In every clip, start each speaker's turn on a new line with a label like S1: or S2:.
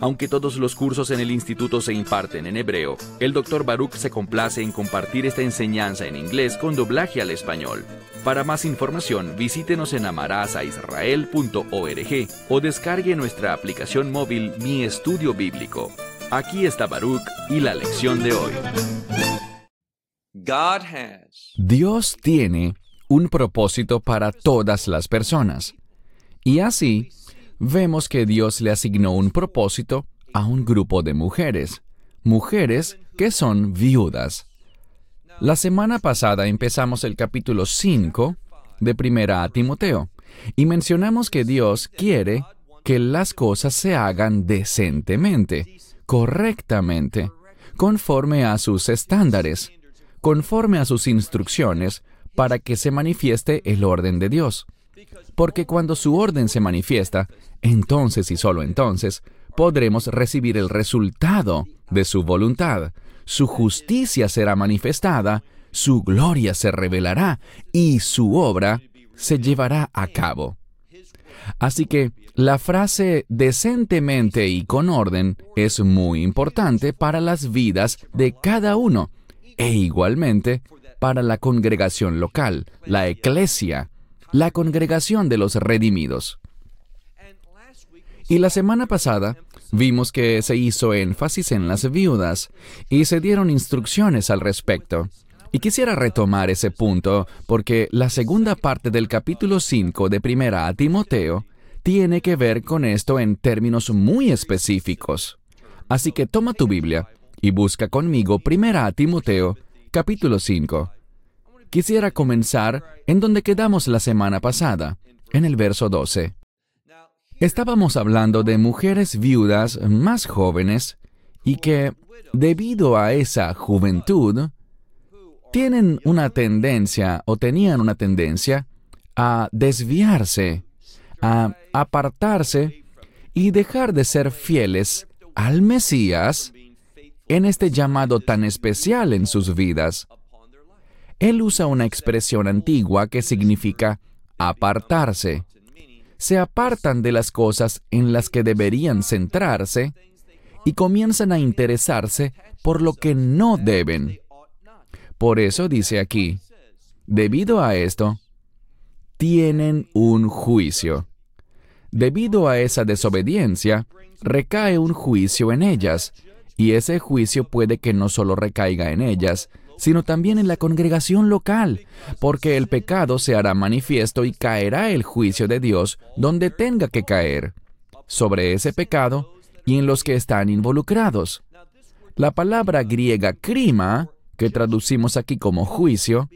S1: Aunque todos los cursos en el instituto se imparten en hebreo, el Dr. Baruch se complace en compartir esta enseñanza en inglés con doblaje al español. Para más información, visítenos en amarazaisrael.org o descargue nuestra aplicación móvil Mi Estudio Bíblico. Aquí está Baruch y la lección de hoy.
S2: Dios tiene un propósito para todas las personas. Y así, vemos que Dios le asignó un propósito a un grupo de mujeres, mujeres que son viudas. La semana pasada empezamos el capítulo 5 de Primera a Timoteo y mencionamos que Dios quiere que las cosas se hagan decentemente, correctamente, conforme a sus estándares, conforme a sus instrucciones, para que se manifieste el orden de Dios. Porque cuando su orden se manifiesta, entonces y solo entonces podremos recibir el resultado de su voluntad. Su justicia será manifestada, su gloria se revelará y su obra se llevará a cabo. Así que la frase decentemente y con orden es muy importante para las vidas de cada uno e igualmente para la congregación local, la eclesia, la congregación de los redimidos. Y la semana pasada vimos que se hizo énfasis en las viudas y se dieron instrucciones al respecto. Y quisiera retomar ese punto porque la segunda parte del capítulo 5 de Primera a Timoteo tiene que ver con esto en términos muy específicos. Así que toma tu Biblia y busca conmigo Primera a Timoteo, capítulo 5. Quisiera comenzar en donde quedamos la semana pasada, en el verso 12. Estábamos hablando de mujeres viudas más jóvenes y que, debido a esa juventud, tienen una tendencia o tenían una tendencia a desviarse, a apartarse y dejar de ser fieles al Mesías en este llamado tan especial en sus vidas. Él usa una expresión antigua que significa apartarse se apartan de las cosas en las que deberían centrarse y comienzan a interesarse por lo que no deben. Por eso dice aquí, debido a esto, tienen un juicio. Debido a esa desobediencia, recae un juicio en ellas, y ese juicio puede que no solo recaiga en ellas, sino también en la congregación local, porque el pecado se hará manifiesto y caerá el juicio de Dios donde tenga que caer, sobre ese pecado y en los que están involucrados. La palabra griega crima, que traducimos aquí como juicio,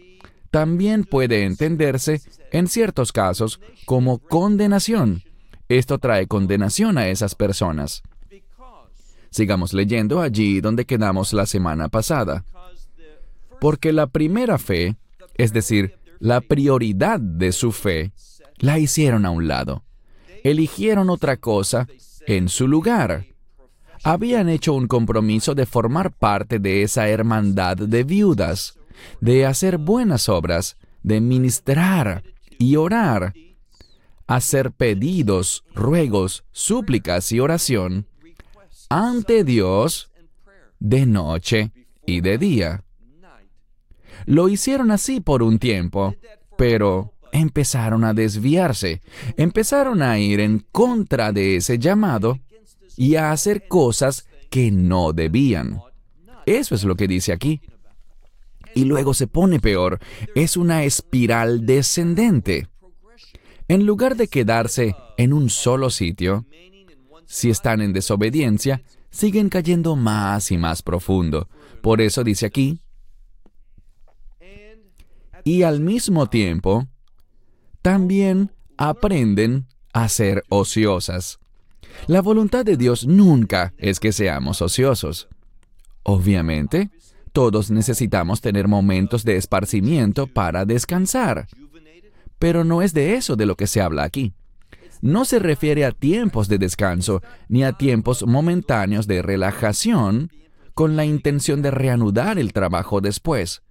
S2: también puede entenderse, en ciertos casos, como condenación. Esto trae condenación a esas personas. Sigamos leyendo allí donde quedamos la semana pasada. Porque la primera fe, es decir, la prioridad de su fe, la hicieron a un lado. Eligieron otra cosa en su lugar. Habían hecho un compromiso de formar parte de esa hermandad de viudas, de hacer buenas obras, de ministrar y orar, hacer pedidos, ruegos, súplicas y oración ante Dios de noche y de día. Lo hicieron así por un tiempo, pero empezaron a desviarse, empezaron a ir en contra de ese llamado y a hacer cosas que no debían. Eso es lo que dice aquí. Y luego se pone peor, es una espiral descendente. En lugar de quedarse en un solo sitio, si están en desobediencia, siguen cayendo más y más profundo. Por eso dice aquí, y al mismo tiempo también aprenden a ser ociosas. La voluntad de Dios nunca es que seamos ociosos. Obviamente, todos necesitamos tener momentos de esparcimiento para descansar. Pero no es de eso de lo que se habla aquí. No se refiere a tiempos de descanso ni a tiempos momentáneos de relajación con la intención de reanudar el trabajo después,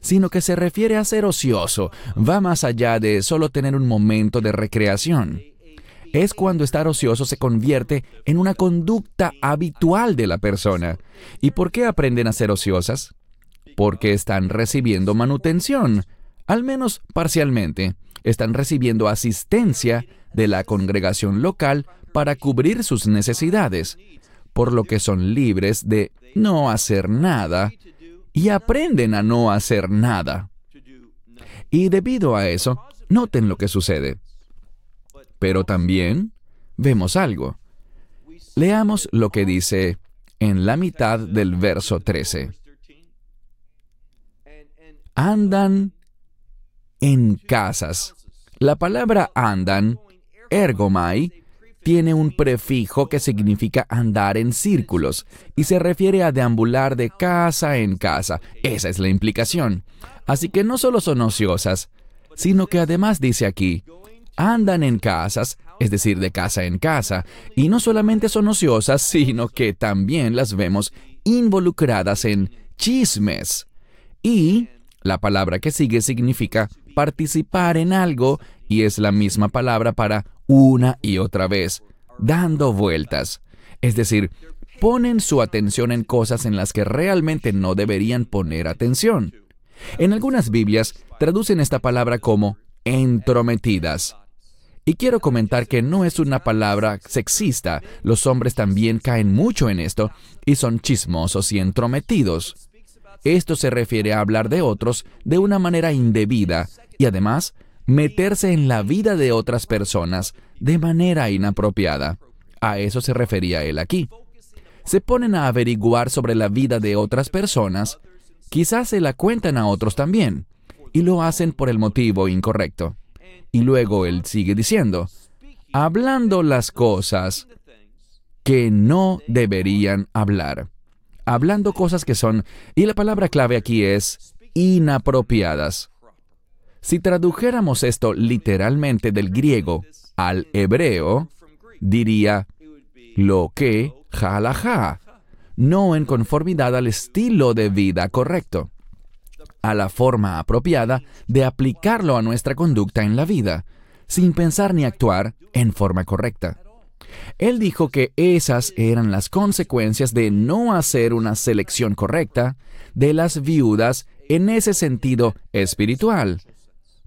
S2: sino que se refiere a ser ocioso, va más allá de solo tener un momento de recreación. Es cuando estar ocioso se convierte en una conducta habitual de la persona. ¿Y por qué aprenden a ser ociosas? Porque están recibiendo manutención, al menos parcialmente. Están recibiendo asistencia de la congregación local para cubrir sus necesidades, por lo que son libres de no hacer nada y aprenden a no hacer nada. Y debido a eso, noten lo que sucede. Pero también vemos algo. Leamos lo que dice en la mitad del verso 13. Andan en casas. La palabra andan, ergomai, tiene un prefijo que significa andar en círculos y se refiere a deambular de casa en casa. Esa es la implicación. Así que no solo son ociosas, sino que además dice aquí, andan en casas, es decir, de casa en casa, y no solamente son ociosas, sino que también las vemos involucradas en chismes. Y la palabra que sigue significa participar en algo y es la misma palabra para una y otra vez, dando vueltas. Es decir, ponen su atención en cosas en las que realmente no deberían poner atención. En algunas Biblias traducen esta palabra como entrometidas. Y quiero comentar que no es una palabra sexista. Los hombres también caen mucho en esto y son chismosos y entrometidos. Esto se refiere a hablar de otros de una manera indebida y además meterse en la vida de otras personas de manera inapropiada. A eso se refería él aquí. Se ponen a averiguar sobre la vida de otras personas, quizás se la cuentan a otros también, y lo hacen por el motivo incorrecto. Y luego él sigue diciendo, hablando las cosas que no deberían hablar. Hablando cosas que son, y la palabra clave aquí es inapropiadas. Si tradujéramos esto literalmente del griego al hebreo, diría lo que jalaja, no en conformidad al estilo de vida correcto, a la forma apropiada de aplicarlo a nuestra conducta en la vida, sin pensar ni actuar en forma correcta. Él dijo que esas eran las consecuencias de no hacer una selección correcta de las viudas en ese sentido espiritual,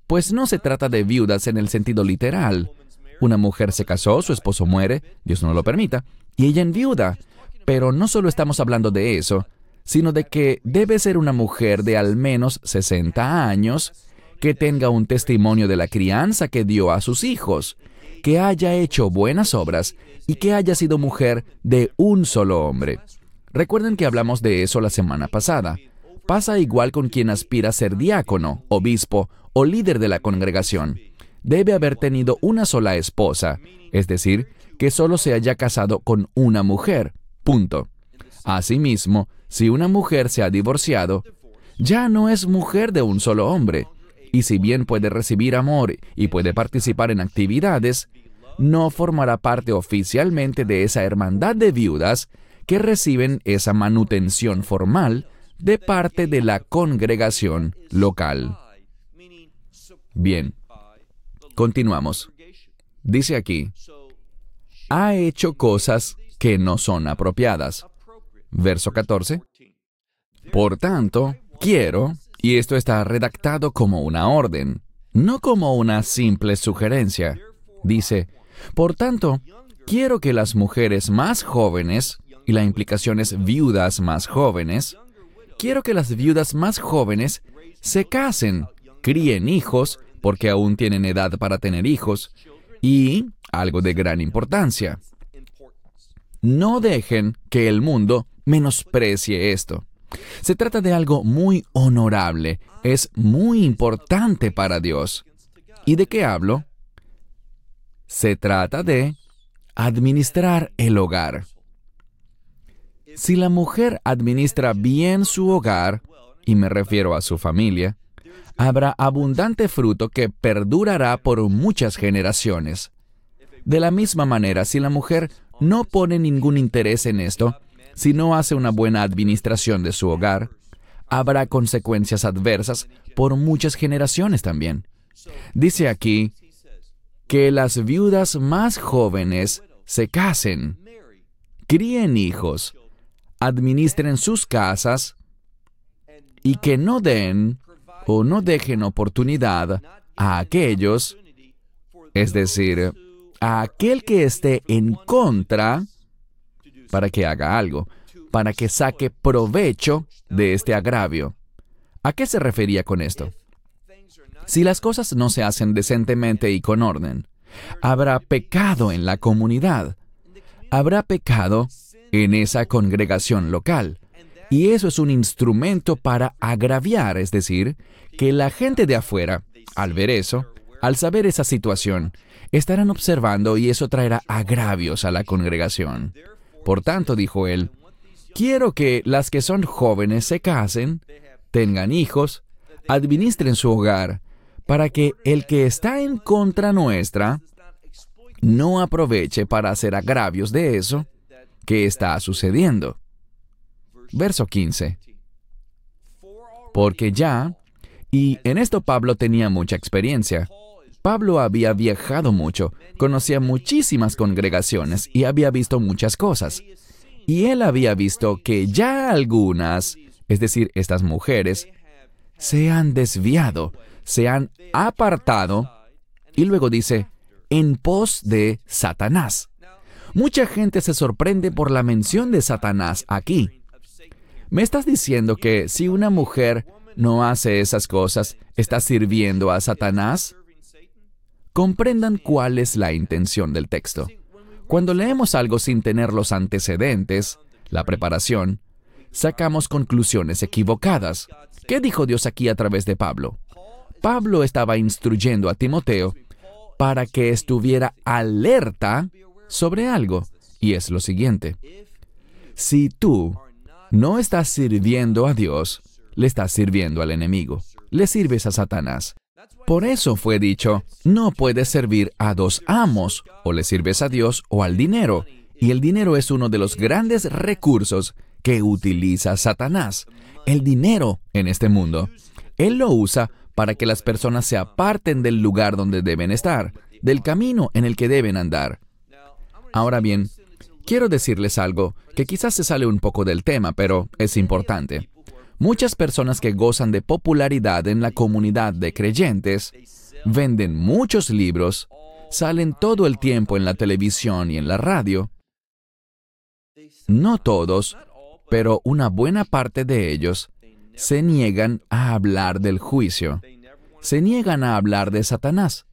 S2: pues no se trata de viudas en el sentido literal. Una mujer se casó, su esposo muere, Dios no lo permita, y ella enviuda. Pero no solo estamos hablando de eso, sino de que debe ser una mujer de al menos 60 años, que tenga un testimonio de la crianza que dio a sus hijos, que haya hecho buenas obras y que haya sido mujer de un solo hombre. Recuerden que hablamos de eso la semana pasada. Pasa igual con quien aspira a ser diácono, obispo o líder de la congregación. Debe haber tenido una sola esposa, es decir, que solo se haya casado con una mujer. Punto. Asimismo, si una mujer se ha divorciado, ya no es mujer de un solo hombre, y si bien puede recibir amor y puede participar en actividades, no formará parte oficialmente de esa hermandad de viudas que reciben esa manutención formal de parte de la congregación local. Bien, continuamos. Dice aquí, ha hecho cosas que no son apropiadas. Verso 14. Por tanto, quiero, y esto está redactado como una orden, no como una simple sugerencia. Dice, por tanto, quiero que las mujeres más jóvenes, y la implicación es viudas más jóvenes, quiero que las viudas más jóvenes se casen, críen hijos, porque aún tienen edad para tener hijos, y, algo de gran importancia, no dejen que el mundo menosprecie esto. Se trata de algo muy honorable, es muy importante para Dios. ¿Y de qué hablo? Se trata de administrar el hogar. Si la mujer administra bien su hogar, y me refiero a su familia, habrá abundante fruto que perdurará por muchas generaciones. De la misma manera, si la mujer no pone ningún interés en esto, si no hace una buena administración de su hogar, habrá consecuencias adversas por muchas generaciones también. Dice aquí que las viudas más jóvenes se casen, críen hijos, administren sus casas y que no den o no dejen oportunidad a aquellos, es decir, a aquel que esté en contra, para que haga algo, para que saque provecho de este agravio. ¿A qué se refería con esto? Si las cosas no se hacen decentemente y con orden, habrá pecado en la comunidad, habrá pecado en esa congregación local. Y eso es un instrumento para agraviar, es decir, que la gente de afuera, al ver eso, al saber esa situación, estarán observando y eso traerá agravios a la congregación. Por tanto, dijo él, quiero que las que son jóvenes se casen, tengan hijos, administren su hogar, para que el que está en contra nuestra no aproveche para hacer agravios de eso que está sucediendo. Verso 15. Porque ya, y en esto Pablo tenía mucha experiencia, Pablo había viajado mucho, conocía muchísimas congregaciones y había visto muchas cosas. Y él había visto que ya algunas, es decir, estas mujeres, se han desviado, se han apartado, y luego dice, en pos de Satanás. Mucha gente se sorprende por la mención de Satanás aquí. ¿Me estás diciendo que si una mujer no hace esas cosas, está sirviendo a Satanás? Comprendan cuál es la intención del texto. Cuando leemos algo sin tener los antecedentes, la preparación, sacamos conclusiones equivocadas. ¿Qué dijo Dios aquí a través de Pablo? Pablo estaba instruyendo a Timoteo para que estuviera alerta sobre algo, y es lo siguiente. Si tú no estás sirviendo a Dios, le estás sirviendo al enemigo, le sirves a Satanás. Por eso fue dicho, no puedes servir a dos amos, o le sirves a Dios o al dinero. Y el dinero es uno de los grandes recursos que utiliza Satanás. El dinero en este mundo. Él lo usa para que las personas se aparten del lugar donde deben estar, del camino en el que deben andar. Ahora bien, quiero decirles algo que quizás se sale un poco del tema, pero es importante. Muchas personas que gozan de popularidad en la comunidad de creyentes venden muchos libros, salen todo el tiempo en la televisión y en la radio. No todos, pero una buena parte de ellos se niegan a hablar del juicio. Se niegan a hablar de Satanás.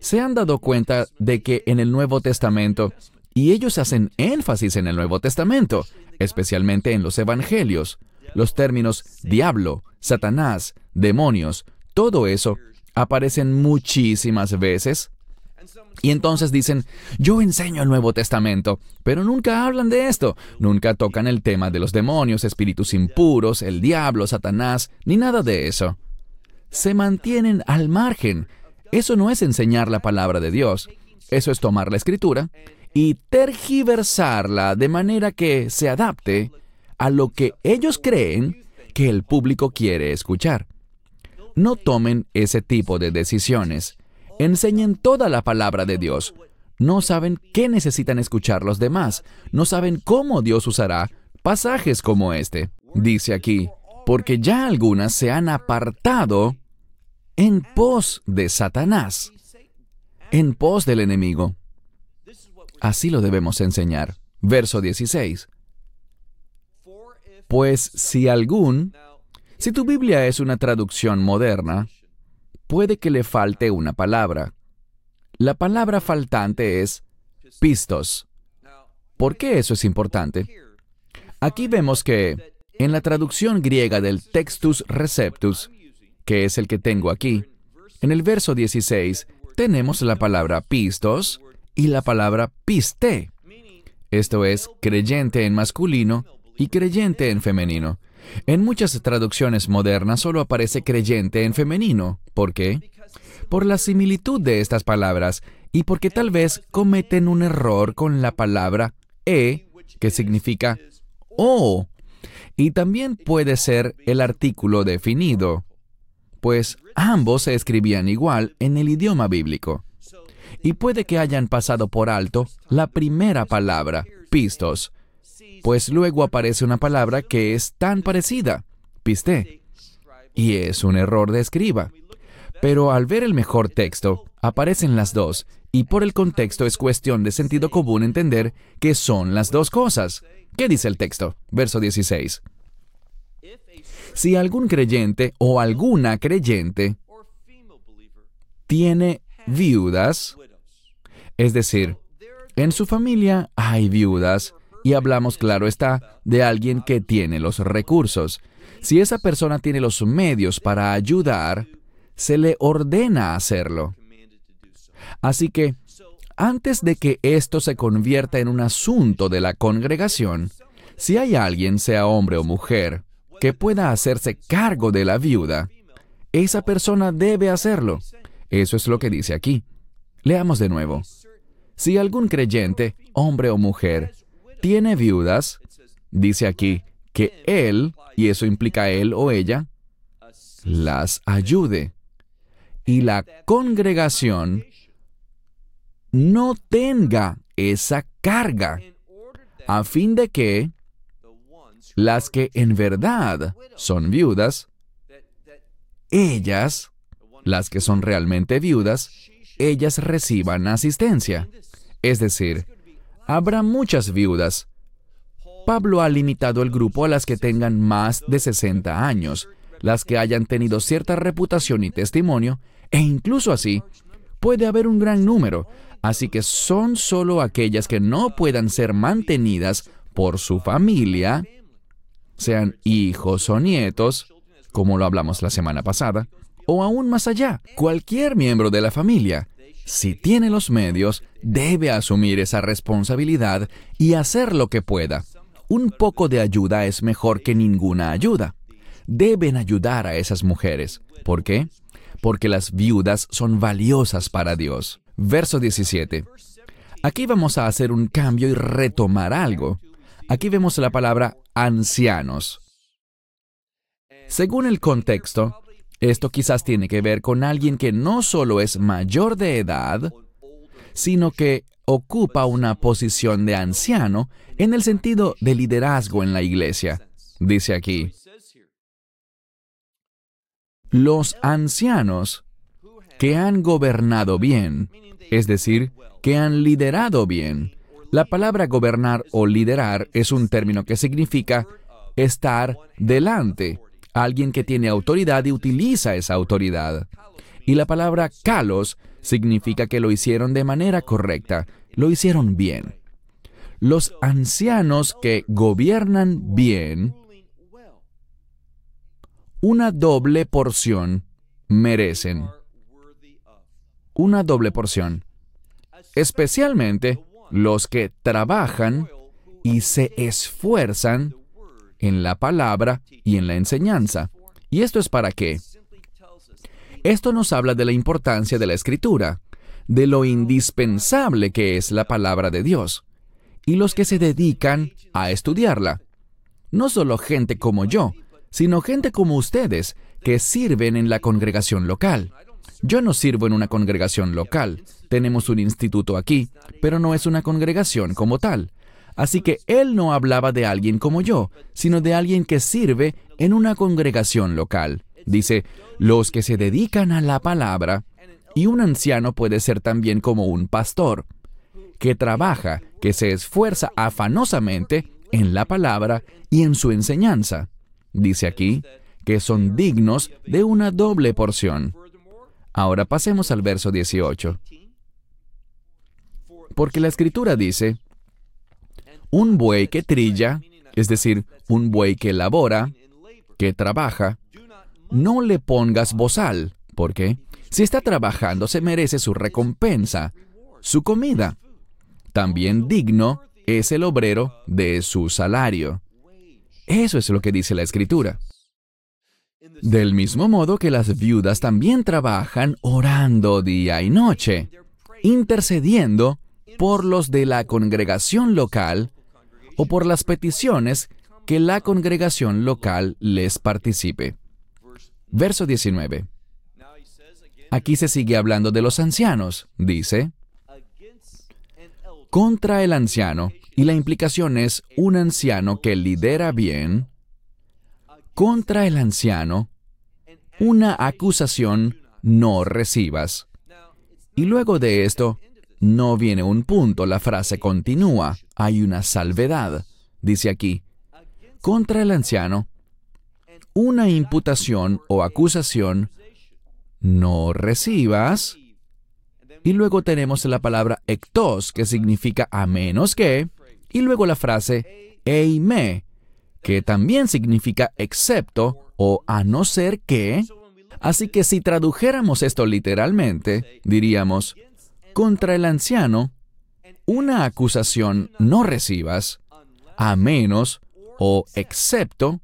S2: Se han dado cuenta de que en el Nuevo Testamento, y ellos hacen énfasis en el Nuevo Testamento, especialmente en los Evangelios, los términos diablo, Satanás, demonios, todo eso aparecen muchísimas veces. Y entonces dicen, yo enseño el Nuevo Testamento, pero nunca hablan de esto, nunca tocan el tema de los demonios, espíritus impuros, el diablo, Satanás, ni nada de eso. Se mantienen al margen. Eso no es enseñar la palabra de Dios, eso es tomar la escritura y tergiversarla de manera que se adapte a lo que ellos creen que el público quiere escuchar. No tomen ese tipo de decisiones. Enseñen toda la palabra de Dios. No saben qué necesitan escuchar los demás. No saben cómo Dios usará pasajes como este. Dice aquí, porque ya algunas se han apartado en pos de Satanás, en pos del enemigo. Así lo debemos enseñar. Verso 16. Pues si algún, si tu Biblia es una traducción moderna, puede que le falte una palabra. La palabra faltante es pistos. ¿Por qué eso es importante? Aquí vemos que en la traducción griega del Textus Receptus, que es el que tengo aquí, en el verso 16 tenemos la palabra pistos y la palabra piste. Esto es creyente en masculino y creyente en femenino. En muchas traducciones modernas solo aparece creyente en femenino. ¿Por qué? Por la similitud de estas palabras y porque tal vez cometen un error con la palabra e, que significa o. Y también puede ser el artículo definido, pues ambos se escribían igual en el idioma bíblico. Y puede que hayan pasado por alto la primera palabra, pistos, pues luego aparece una palabra que es tan parecida, piste, y es un error de escriba. Pero al ver el mejor texto, aparecen las dos, y por el contexto es cuestión de sentido común entender que son las dos cosas. ¿Qué dice el texto? Verso 16. Si algún creyente o alguna creyente tiene viudas, es decir, en su familia hay viudas, y hablamos, claro está, de alguien que tiene los recursos. Si esa persona tiene los medios para ayudar, se le ordena hacerlo. Así que, antes de que esto se convierta en un asunto de la congregación, si hay alguien, sea hombre o mujer, que pueda hacerse cargo de la viuda, esa persona debe hacerlo. Eso es lo que dice aquí. Leamos de nuevo. Si algún creyente, hombre o mujer, tiene viudas, dice aquí que él, y eso implica él o ella, las ayude. Y la congregación no tenga esa carga, a fin de que las que en verdad son viudas, ellas, las que son realmente viudas, ellas reciban asistencia. Es decir, habrá muchas viudas. Pablo ha limitado el grupo a las que tengan más de 60 años, las que hayan tenido cierta reputación y testimonio, e incluso así, puede haber un gran número, así que son solo aquellas que no puedan ser mantenidas por su familia, sean hijos o nietos, como lo hablamos la semana pasada, o aún más allá, cualquier miembro de la familia, si tiene los medios, debe asumir esa responsabilidad y hacer lo que pueda. Un poco de ayuda es mejor que ninguna ayuda. Deben ayudar a esas mujeres. ¿Por qué? Porque las viudas son valiosas para Dios. Verso 17. Aquí vamos a hacer un cambio y retomar algo. Aquí vemos la palabra ancianos. Según el contexto, esto quizás tiene que ver con alguien que no solo es mayor de edad, sino que ocupa una posición de anciano en el sentido de liderazgo en la iglesia. Dice aquí, los ancianos que han gobernado bien, es decir, que han liderado bien, la palabra gobernar o liderar es un término que significa estar delante, alguien que tiene autoridad y utiliza esa autoridad. Y la palabra kalos significa que lo hicieron de manera correcta, lo hicieron bien. Los ancianos que gobiernan bien, una doble porción merecen. Una doble porción. Especialmente los que trabajan y se esfuerzan en la palabra y en la enseñanza. ¿Y esto es para qué? Esto nos habla de la importancia de la escritura, de lo indispensable que es la palabra de Dios, y los que se dedican a estudiarla. No solo gente como yo, sino gente como ustedes, que sirven en la congregación local. Yo no sirvo en una congregación local, tenemos un instituto aquí, pero no es una congregación como tal. Así que él no hablaba de alguien como yo, sino de alguien que sirve en una congregación local. Dice, los que se dedican a la palabra, y un anciano puede ser también como un pastor, que trabaja, que se esfuerza afanosamente en la palabra y en su enseñanza. Dice aquí que son dignos de una doble porción. Ahora pasemos al verso 18. Porque la escritura dice, un buey que trilla, es decir, un buey que labora, que trabaja, no le pongas bozal, porque si está trabajando se merece su recompensa, su comida. También digno es el obrero de su salario. Eso es lo que dice la escritura. Del mismo modo que las viudas también trabajan orando día y noche, intercediendo por los de la congregación local o por las peticiones que la congregación local les participe. Verso 19. Aquí se sigue hablando de los ancianos. Dice, contra el anciano, y la implicación es un anciano que lidera bien, contra el anciano, una acusación no recibas. Y luego de esto, no viene un punto, la frase continúa, hay una salvedad. Dice aquí, contra el anciano, una imputación o acusación no recibas. Y luego tenemos la palabra ectos, que significa a menos que, y luego la frase eime, que también significa excepto o a no ser que. Así que si tradujéramos esto literalmente, diríamos, contra el anciano, una acusación no recibas, a menos o excepto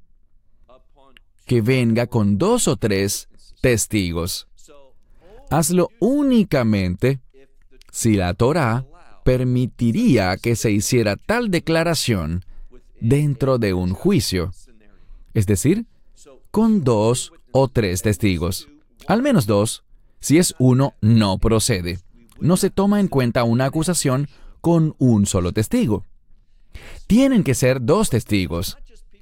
S2: que venga con dos o tres testigos. Hazlo únicamente si la Torah permitiría que se hiciera tal declaración dentro de un juicio, es decir, con dos o tres testigos. Al menos dos. Si es uno, no procede. No se toma en cuenta una acusación con un solo testigo. Tienen que ser dos testigos.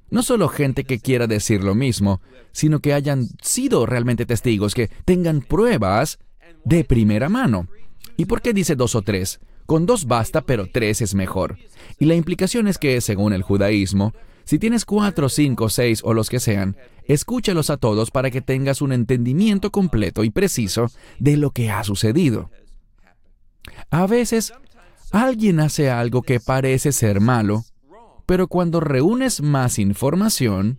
S2: No solo gente que quiera decir lo mismo, sino que hayan sido realmente testigos, que tengan pruebas de primera mano. ¿Y por qué dice dos o tres? Con dos basta, pero tres es mejor. Y la implicación es que, según el judaísmo, si tienes cuatro, cinco, seis o los que sean, escúchalos a todos para que tengas un entendimiento completo y preciso de lo que ha sucedido. A veces, alguien hace algo que parece ser malo, pero cuando reúnes más información,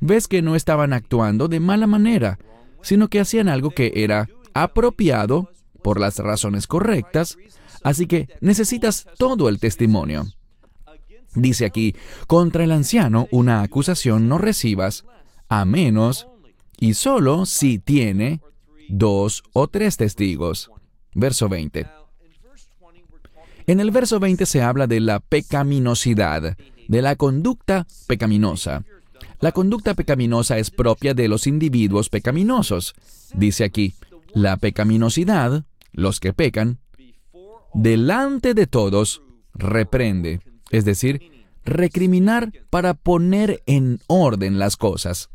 S2: ves que no estaban actuando de mala manera, sino que hacían algo que era apropiado por las razones correctas, así que necesitas todo el testimonio. Dice aquí, contra el anciano una acusación no recibas, a menos y solo si tiene dos o tres testigos. Verso 20. En el verso 20 se habla de la pecaminosidad, de la conducta pecaminosa. La conducta pecaminosa es propia de los individuos pecaminosos. Dice aquí, la pecaminosidad, los que pecan, delante de todos, reprende, es decir, recriminar para poner en orden las cosas.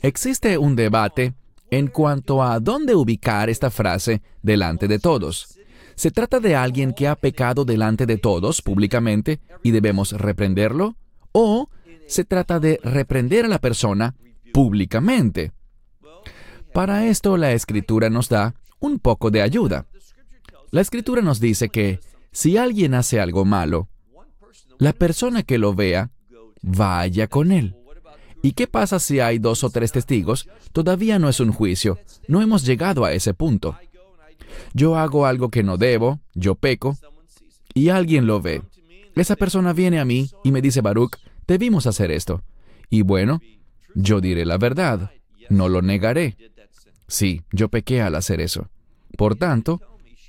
S2: Existe un debate en cuanto a dónde ubicar esta frase delante de todos. ¿Se trata de alguien que ha pecado delante de todos públicamente y debemos reprenderlo? ¿O se trata de reprender a la persona públicamente? Para esto la escritura nos da un poco de ayuda. La escritura nos dice que si alguien hace algo malo, la persona que lo vea vaya con él. ¿Y qué pasa si hay dos o tres testigos? Todavía no es un juicio. No hemos llegado a ese punto. Yo hago algo que no debo, yo peco, y alguien lo ve. Esa persona viene a mí y me dice, Baruch, debimos hacer esto. Y bueno, yo diré la verdad, no lo negaré. Sí, yo pequé al hacer eso. Por tanto,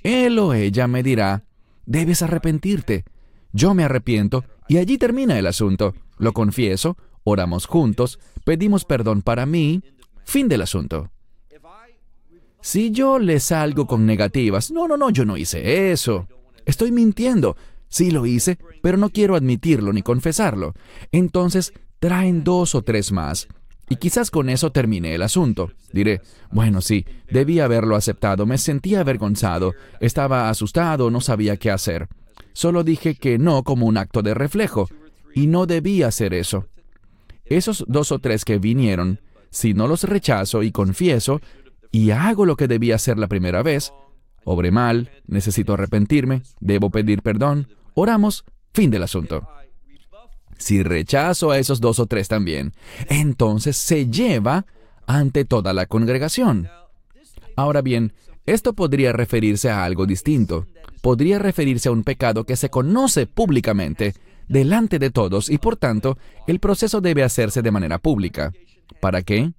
S2: él o ella me dirá, debes arrepentirte. Yo me arrepiento y allí termina el asunto. Lo confieso, oramos juntos, pedimos perdón para mí, fin del asunto. Si yo le salgo con negativas, no, no, no, yo no hice eso. Estoy mintiendo. Sí lo hice, pero no quiero admitirlo ni confesarlo. Entonces traen dos o tres más. Y quizás con eso termine el asunto. Diré, bueno, sí, debí haberlo aceptado, me sentía avergonzado, estaba asustado, no sabía qué hacer. Solo dije que no como un acto de reflejo, y no debí hacer eso. Esos dos o tres que vinieron, si no los rechazo y confieso, y hago lo que debía hacer la primera vez, obré mal, necesito arrepentirme, debo pedir perdón, oramos, fin del asunto. Si rechazo a esos dos o tres también, entonces se lleva ante toda la congregación. Ahora bien, esto podría referirse a algo distinto. Podría referirse a un pecado que se conoce públicamente, delante de todos y por tanto el proceso debe hacerse de manera pública. ¿Para qué?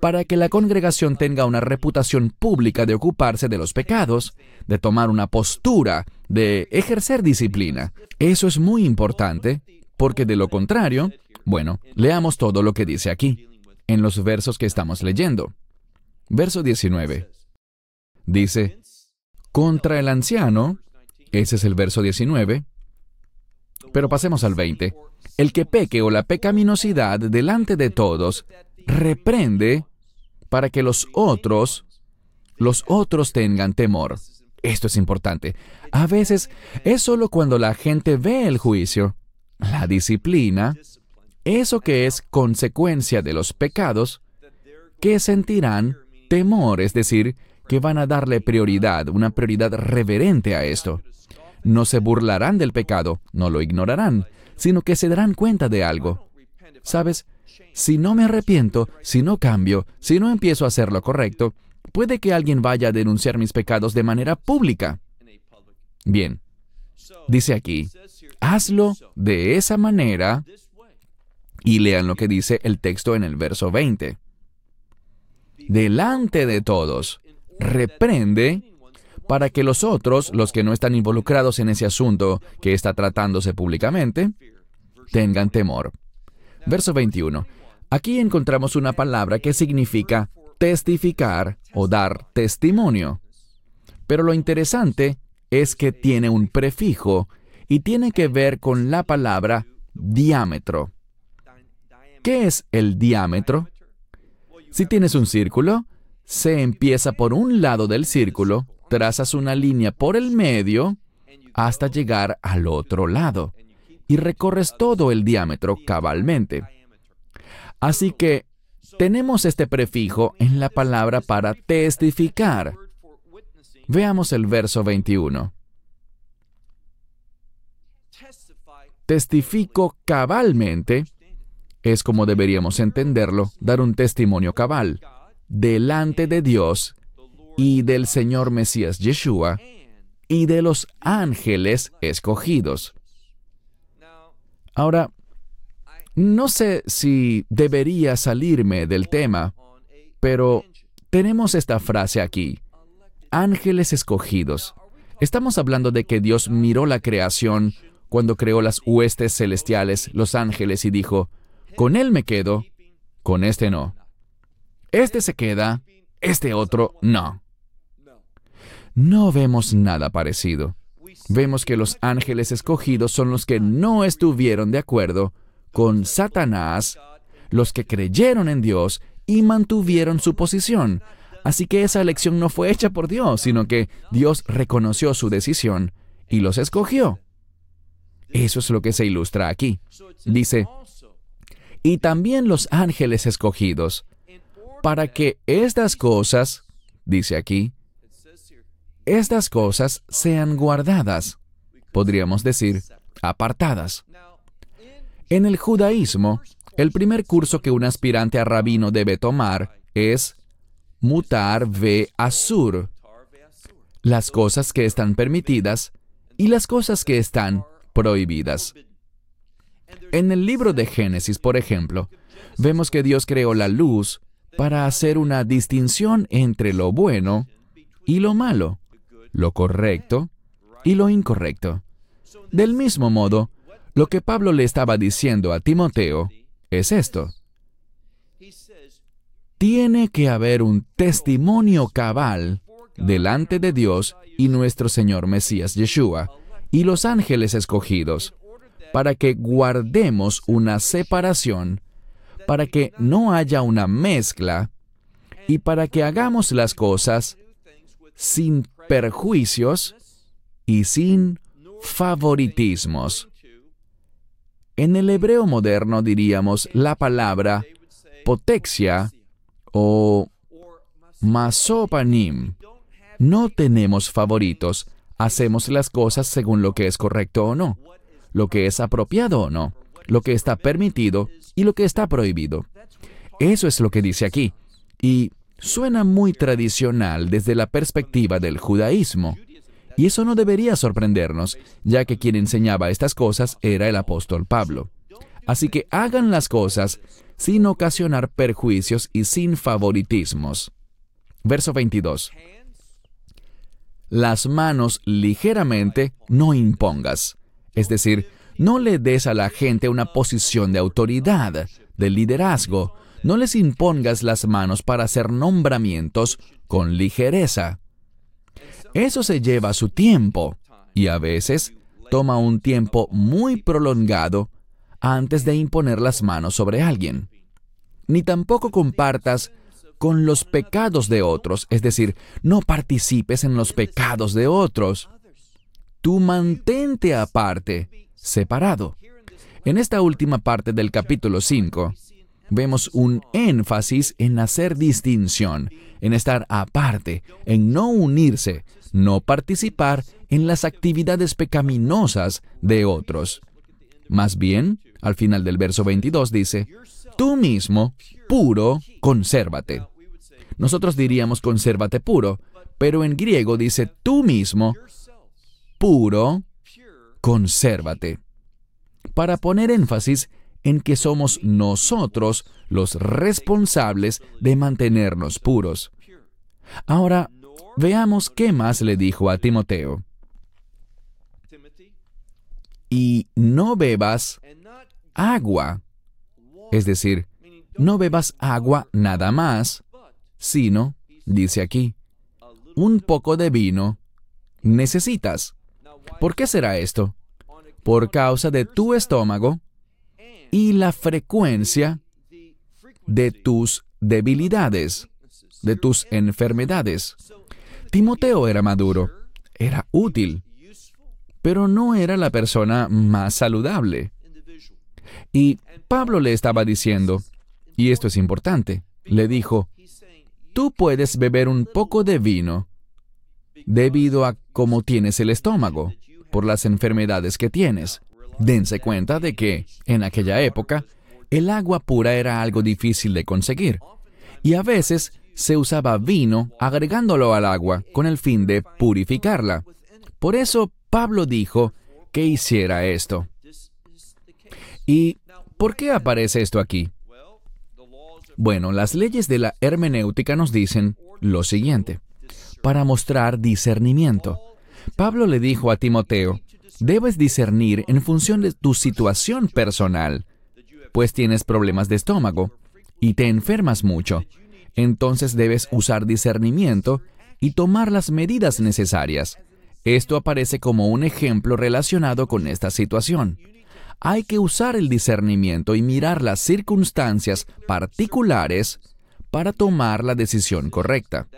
S2: Para que la congregación tenga una reputación pública de ocuparse de los pecados, de tomar una postura, de ejercer disciplina. Eso es muy importante, porque de lo contrario, bueno, leamos todo lo que dice aquí, en los versos que estamos leyendo. Verso 19. Dice, contra el anciano, ese es el verso 19, pero pasemos al 20. El que peque o la pecaminosidad delante de todos, reprende para que los otros, los otros tengan temor. Esto es importante. A veces es solo cuando la gente ve el juicio, la disciplina, eso que es consecuencia de los pecados, que sentirán temor, es decir, que van a darle prioridad, una prioridad reverente a esto. No se burlarán del pecado, no lo ignorarán, sino que se darán cuenta de algo. ¿Sabes? Si no me arrepiento, si no cambio, si no empiezo a hacer lo correcto, puede que alguien vaya a denunciar mis pecados de manera pública. Bien, dice aquí, hazlo de esa manera y lean lo que dice el texto en el verso 20. Delante de todos, reprende para que los otros, los que no están involucrados en ese asunto que está tratándose públicamente, tengan temor. Verso 21. Aquí encontramos una palabra que significa testificar o dar testimonio. Pero lo interesante es que tiene un prefijo y tiene que ver con la palabra diámetro. ¿Qué es el diámetro? Si tienes un círculo, se empieza por un lado del círculo trazas una línea por el medio hasta llegar al otro lado y recorres todo el diámetro cabalmente. Así que tenemos este prefijo en la palabra para testificar. Veamos el verso 21. Testifico cabalmente es como deberíamos entenderlo, dar un testimonio cabal delante de Dios y del Señor Mesías Yeshua y de los ángeles escogidos. Ahora, no sé si debería salirme del tema, pero tenemos esta frase aquí, ángeles escogidos. Estamos hablando de que Dios miró la creación cuando creó las huestes celestiales, los ángeles, y dijo, con él me quedo, con este no. Este se queda, este otro no no vemos nada parecido. Vemos que los ángeles escogidos son los que no estuvieron de acuerdo con Satanás, los que creyeron en Dios y mantuvieron su posición. Así que esa elección no fue hecha por Dios, sino que Dios reconoció su decisión y los escogió. Eso es lo que se ilustra aquí. Dice, y también los ángeles escogidos, para que estas cosas, dice aquí, estas cosas sean guardadas, podríamos decir, apartadas. En el judaísmo, el primer curso que un aspirante a rabino debe tomar es mutar ve asur, las cosas que están permitidas y las cosas que están prohibidas. En el libro de Génesis, por ejemplo, vemos que Dios creó la luz para hacer una distinción entre lo bueno y lo malo lo correcto y lo incorrecto. Del mismo modo, lo que Pablo le estaba diciendo a Timoteo es esto. Tiene que haber un testimonio cabal delante de Dios y nuestro Señor Mesías Yeshua y los ángeles escogidos, para que guardemos una separación, para que no haya una mezcla y para que hagamos las cosas sin perjuicios y sin favoritismos. En el hebreo moderno diríamos la palabra potexia o masopanim. No tenemos favoritos, hacemos las cosas según lo que es correcto o no, lo que es apropiado o no, lo que está permitido y lo que está prohibido. Eso es lo que dice aquí. Y suena muy tradicional desde la perspectiva del judaísmo. Y eso no debería sorprendernos, ya que quien enseñaba estas cosas era el apóstol Pablo. Así que hagan las cosas sin ocasionar perjuicios y sin favoritismos. Verso 22. Las manos ligeramente no impongas. Es decir, no le des a la gente una posición de autoridad, de liderazgo. No les impongas las manos para hacer nombramientos con ligereza. Eso se lleva su tiempo y a veces toma un tiempo muy prolongado antes de imponer las manos sobre alguien. Ni tampoco compartas con los pecados de otros, es decir, no participes en los pecados de otros. Tú mantente aparte, separado. En esta última parte del capítulo 5, vemos un énfasis en hacer distinción, en estar aparte, en no unirse, no participar en las actividades pecaminosas de otros. Más bien, al final del verso 22 dice, tú mismo, puro, consérvate. Nosotros diríamos consérvate puro, pero en griego dice tú mismo, puro, consérvate. Para poner énfasis en que somos nosotros los responsables de mantenernos puros. Ahora, veamos qué más le dijo a Timoteo. Y no bebas agua. Es decir, no bebas agua nada más, sino, dice aquí, un poco de vino necesitas. ¿Por qué será esto? Por causa de tu estómago y la frecuencia de tus debilidades, de tus enfermedades. Timoteo era maduro, era útil, pero no era la persona más saludable. Y Pablo le estaba diciendo, y esto es importante, le dijo, tú puedes beber un poco de vino debido a cómo tienes el estómago, por las enfermedades que tienes. Dense cuenta de que, en aquella época, el agua pura era algo difícil de conseguir, y a veces se usaba vino agregándolo al agua con el fin de purificarla. Por eso Pablo dijo que hiciera esto. ¿Y por qué aparece esto aquí? Bueno, las leyes de la hermenéutica nos dicen lo siguiente, para mostrar discernimiento. Pablo le dijo a Timoteo, debes discernir en función de tu situación personal, pues tienes problemas de estómago y te enfermas mucho. Entonces debes usar discernimiento y tomar las medidas necesarias. Esto aparece como un ejemplo relacionado con esta situación. Hay que usar el discernimiento y mirar las circunstancias particulares para tomar la decisión correcta.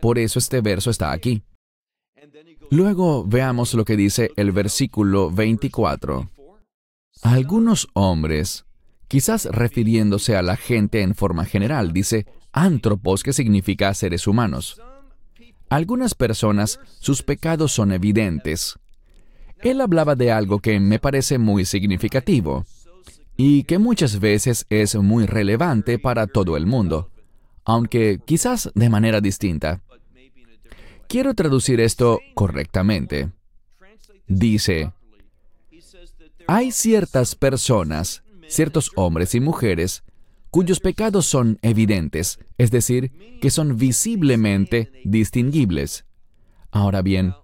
S2: Por eso este verso está aquí. Luego veamos lo que dice el versículo 24. Algunos hombres, quizás refiriéndose a la gente en forma general, dice antropos, que significa seres humanos. Algunas personas, sus pecados son evidentes. Él hablaba de algo que me parece muy significativo y que muchas veces es muy relevante para todo el mundo, aunque quizás de manera distinta. Quiero traducir esto correctamente. Dice, hay ciertas personas, ciertos hombres y mujeres, cuyos pecados son evidentes, es decir, que son visiblemente distinguibles. Ahora bien,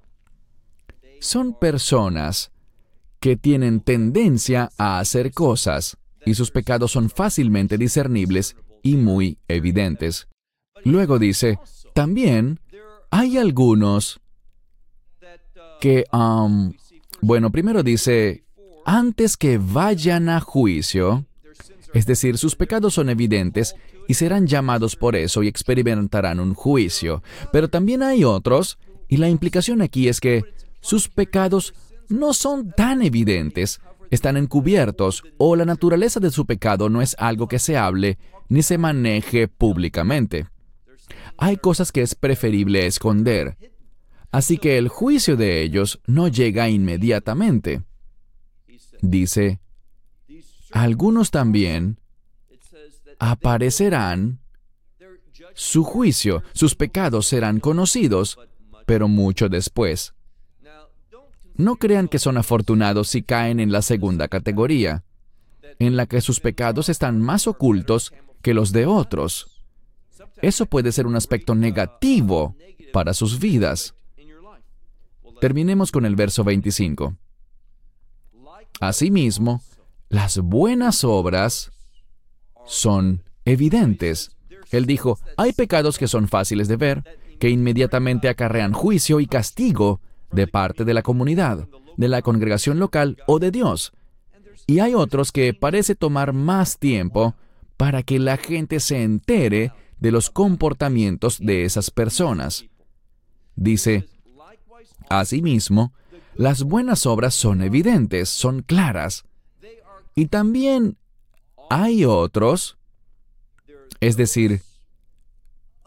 S2: son personas que tienen tendencia a hacer cosas y sus pecados son fácilmente discernibles y muy evidentes. Luego dice, también hay algunos que, um, bueno, primero dice, antes que vayan a juicio, es decir, sus pecados son evidentes y serán llamados por eso y experimentarán un juicio. Pero también hay otros, y la implicación aquí es que sus pecados no son tan evidentes, están encubiertos, o la naturaleza de su pecado no es algo que se hable ni se maneje públicamente hay cosas que es preferible esconder. Así que el juicio de ellos no llega inmediatamente. Dice, algunos también aparecerán, su juicio, sus pecados serán conocidos, pero mucho después. No crean que son afortunados si caen en la segunda categoría, en la que sus pecados están más ocultos que los de otros. Eso puede ser un aspecto negativo para sus vidas. Terminemos con el verso 25. Asimismo, las buenas obras son evidentes. Él dijo, hay pecados que son fáciles de ver, que inmediatamente acarrean juicio y castigo de parte de la comunidad, de la congregación local o de Dios. Y hay otros que parece tomar más tiempo para que la gente se entere de los comportamientos de esas personas. Dice, asimismo, las buenas obras son evidentes, son claras. Y también hay otros, es decir,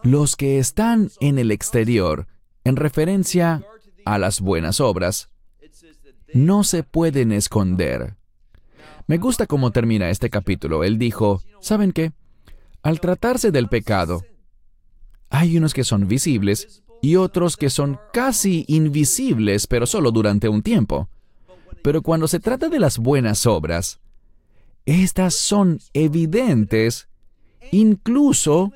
S2: los que están en el exterior, en referencia a las buenas obras, no se pueden esconder. Me gusta cómo termina este capítulo. Él dijo, ¿saben qué? Al tratarse del pecado, hay unos que son visibles y otros que son casi invisibles, pero solo durante un tiempo. Pero cuando se trata de las buenas obras, estas son evidentes, incluso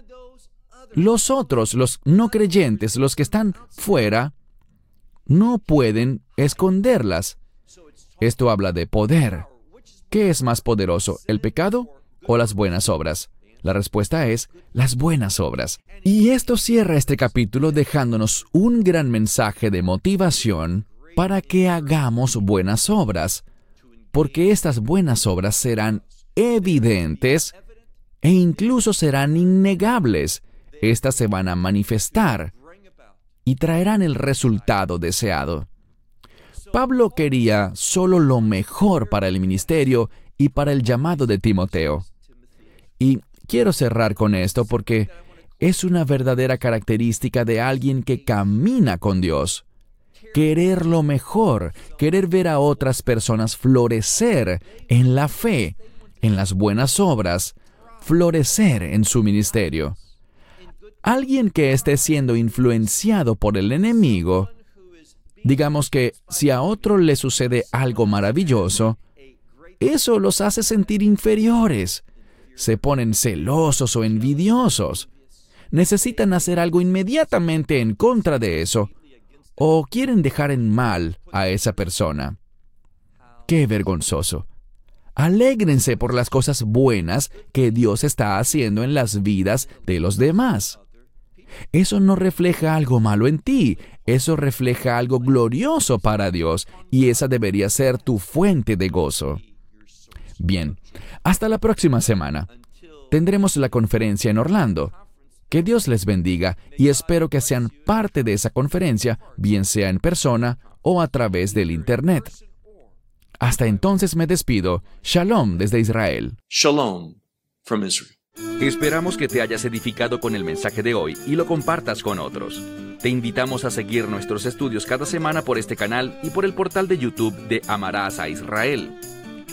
S2: los otros, los no creyentes, los que están fuera, no pueden esconderlas. Esto habla de poder. ¿Qué es más poderoso, el pecado o las buenas obras? La respuesta es las buenas obras. Y esto cierra este capítulo dejándonos un gran mensaje de motivación para que hagamos buenas obras, porque estas buenas obras serán evidentes e incluso serán innegables. Estas se van a manifestar y traerán el resultado deseado. Pablo quería solo lo mejor para el ministerio y para el llamado de Timoteo. Y quiero cerrar con esto porque es una verdadera característica de alguien que camina con Dios. Querer lo mejor, querer ver a otras personas florecer en la fe, en las buenas obras, florecer en su ministerio. Alguien que esté siendo influenciado por el enemigo, digamos que si a otro le sucede algo maravilloso, eso los hace sentir inferiores se ponen celosos o envidiosos. Necesitan hacer algo inmediatamente en contra de eso o quieren dejar en mal a esa persona. Qué vergonzoso. Alégrense por las cosas buenas que Dios está haciendo en las vidas de los demás. Eso no refleja algo malo en ti, eso refleja algo glorioso para Dios y esa debería ser tu fuente de gozo. Bien, hasta la próxima semana. Tendremos la conferencia en Orlando. Que Dios les bendiga y espero que sean parte de esa conferencia, bien sea en persona o a través del Internet. Hasta entonces me despido. Shalom desde Israel.
S1: Shalom from Israel. Esperamos que te hayas edificado con el mensaje de hoy y lo compartas con otros. Te invitamos a seguir nuestros estudios cada semana por este canal y por el portal de YouTube de Amarás a Israel.